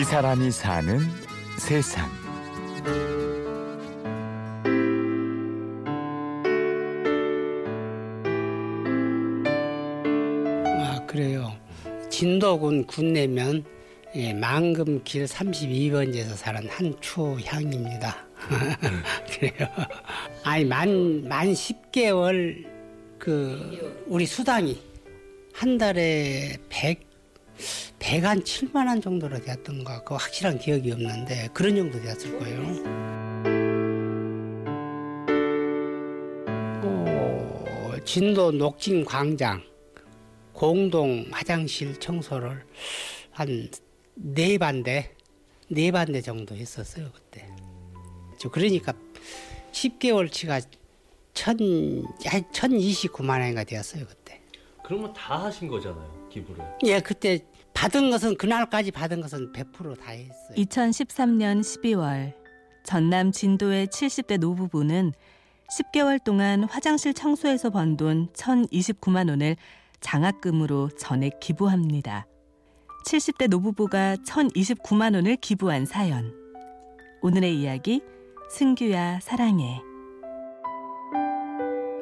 이 사람이 사는 세상. 아, 그래요. 진도군 군내면 예, 망금길 32번지에서 사는 한추향입니다. 그래요. 아니 만, 만 10개월 그 우리 수당이 한 달에 100 100한 7만 원 정도로 되었던가 그 확실한 기억이 없는데 그런 정도 되었을 거예요. 어, 진도 녹진 광장 공동 화장실 청소를 한 네 반대 네 반대 정도 했었어요 그때. 저 그러니까 10개월치가 천, 한 1,029만 원인가 되었어요 그때. 그러면 다 하신 거잖아요, 기부를. 예, 그때 받은 것은 그날까지 받은 것은 100%다 했어요. 2013년 12월 전남 진도의 70대 노부부는 10개월 동안 화장실 청소에서 번 돈 1,029만 원을 장학금으로 전액 기부합니다. 70대 노부부가 1,029만 원을 기부한 사연. 오늘의 이야기 승규야 사랑해.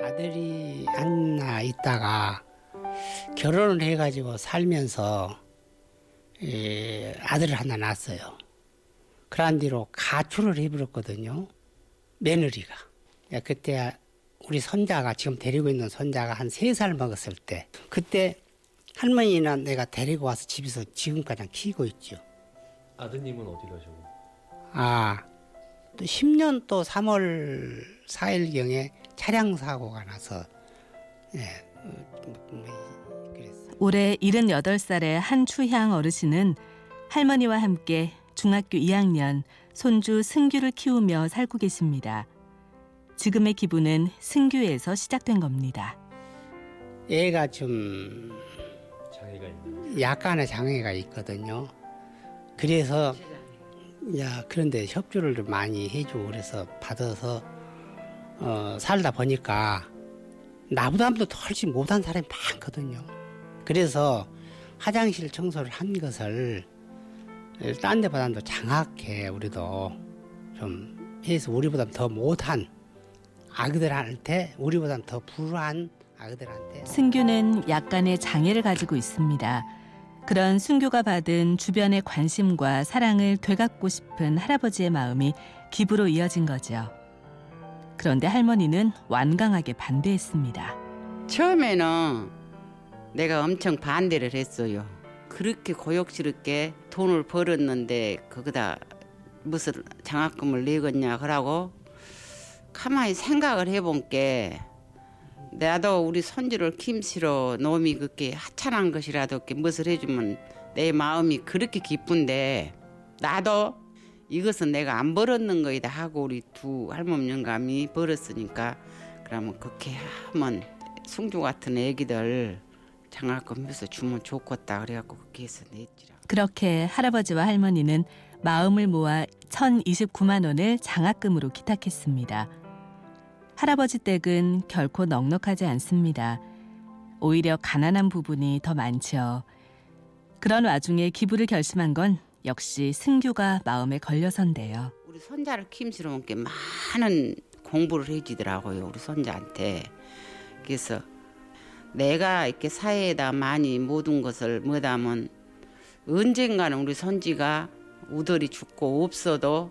아들이 하나 있다가 결혼을 해가지고 살면서 예, 아들을 하나 낳았어요. 그런 뒤로 가출을 해버렸거든요. 며느리가. 야, 그때 우리 손자가 지금 데리고 있는 손자가 한 세 살 먹었을 때 그때 할머니나 내가 데리고 와서 집에서 지금까지 키우고 있죠. 아드님은 어디 가셨고? 아, 또 10년 또 3월 4일경에 차량 사고가 나서 예, 어, 뭐. 올해 78살의 한추향 어르신은 할머니와 함께 중학교 2학년 손주 승규를 키우며 살고 계십니다. 지금의 기부는 승규에서 시작된 겁니다. 얘가 좀? 약간의 장애가 있거든요. 그래서 야 그런데 협조를 좀 많이 해주고 그래서 받아서 어, 살다 보니까 나보다 도 훨씬 못한 사람이 많거든요. 그래서 화장실 청소를 한 것을 딴 데보다도 장하게 우리도 좀 해서 우리보다 더 못한 아그들한테 우리보다 더 불우한 아그들한테 승규는 약간의 장애를 가지고 있습니다. 그런 승규가 받은 주변의 관심과 사랑을 되갚고 싶은 할아버지의 마음이 기부로 이어진 거죠. 그런데 할머니는 완강하게 반대했습니다. 처음에는 내가 엄청 반대를 했어요. 그렇게 고욕스럽게 돈을 벌었는데 거기다 무슨 장학금을 내겠냐 그러고 가만히 생각을 해본 게 나도 우리 손주를 김씨로 놈이 그렇게 하찮은 것이라도 이렇게 무엇을 해주면 내 마음이 그렇게 기쁜데 나도 이것은 내가 안 벌었는 거이다 하고 우리 두 할머니 영감이 벌었으니까 그러면 그렇게 하면 승주 같은 애기들 장학금 해서 주면 좋겠다 그래갖고 그렇게 해서 냈지라. 그렇게 할아버지와 할머니는 마음을 모아 1,029만 원을 장학금으로 기탁했습니다. 할아버지 댁은 결코 넉넉하지 않습니다. 오히려 가난한 부분이 더 많죠. 그런 와중에 기부를 결심한 건 역시 승규가 마음에 걸려선데요. 우리 손자를 김스러운 게 많은 공부를 해주더라고요 우리 손자한테. 그래서 내가 이렇게 사회에다 많이 모든 것을 뭐다면 언젠가는 우리 손지가 우덜이 죽고 없어도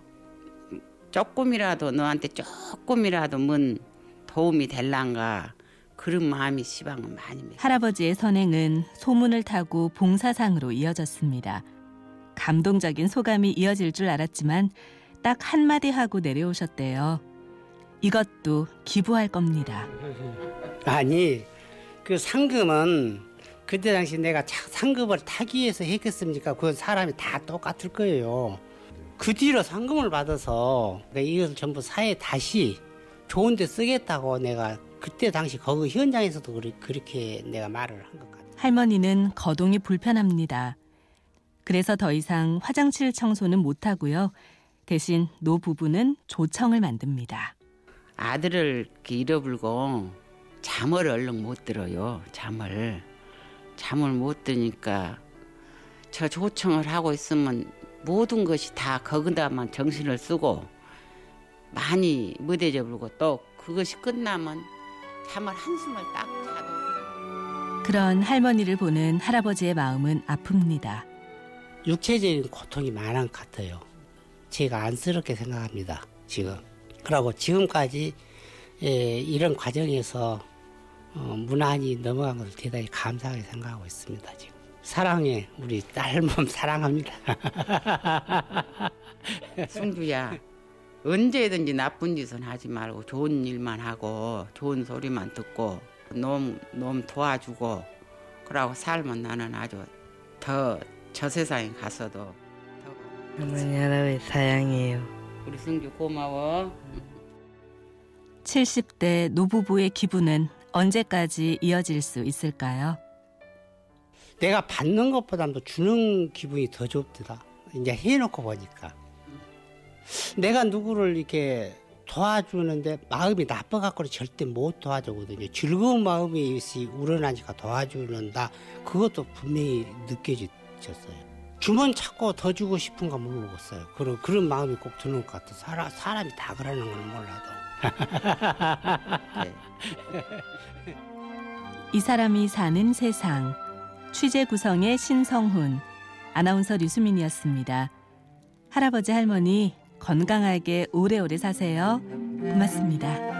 조금이라도 너한테 조금이라도 뭔 도움이 될란가 그런 마음이 시방은 많이 맺. 할아버지의 선행은 소문을 타고 봉사상으로 이어졌습니다. 감동적인 소감이 이어질 줄 알았지만 딱 한마디 하고 내려오셨대요. 이것도 기부할 겁니다. 아니 그 상금은 그때 당시 내가 차- 상금을 타기 위해서 했겠습니까? 그 사람이 다 똑같을 거예요. 그 뒤로 상금을 받아서 이것을 전부 사회에 다시 좋은 데 쓰겠다고 내가 그때 당시 거기 현장에서도 그렇게 내가 말을 한 것 같아요. 할머니는 거동이 불편합니다. 그래서 더 이상 화장실 청소는 못하고요. 대신 노 부부는 조청을 만듭니다. 아들을 이렇게 잃어불고 잠을 얼른 못 들어요. 잠을 잠을 못 드니까 저 조청을 하고 있으면 모든 것이 다 거기다만 정신을 쓰고 많이 무대져 불고 또 그것이 끝나면 참을 한숨을 딱 자도 그런 할머니를 보는 할아버지의 마음은 아픕니다. 육체적인 고통이 많은 것 같아요. 제가 안쓰럽게 생각합니다. 지금. 그리고 지금까지 예, 이런 과정에서 어, 무난히 넘어간 것을 대단히 감사하게 생각하고 있습니다. 지금. 사랑해 우리 딸몸 사랑합니다. 승주야 언제든지 나쁜 짓은 하지 말고 좋은 일만 하고 좋은 소리만 듣고 놈, 놈 도와주고 그러고 살면 나는 아주 더 저 세상에 가서도 더 할머니 할아버지 사랑해요. 우리 승주 고마워. 70대 노부부의 기부는 언제까지 이어질 수 있을까요? 내가 받는 것보다도 주는 기분이 더 좋더라. 이제 해놓고 보니까. 내가 누구를 이렇게 도와주는데 마음이 나빠갖고는 절대 못 도와주거든요. 즐거운 마음이 있이 우러나니까 도와주는다. 그것도 분명히 느껴졌어요. 주면 찾고 더 주고 싶은 거 모르겠어요. 그런, 그런 마음이 꼭 드는 것 같아. 사람, 사람이 다 그러는 건 몰라도. 네. 이 사람이 사는 세상 취재 구성의 신성훈 아나운서 류수민이었습니다. 할아버지 할머니 건강하게 오래오래 사세요. 고맙습니다.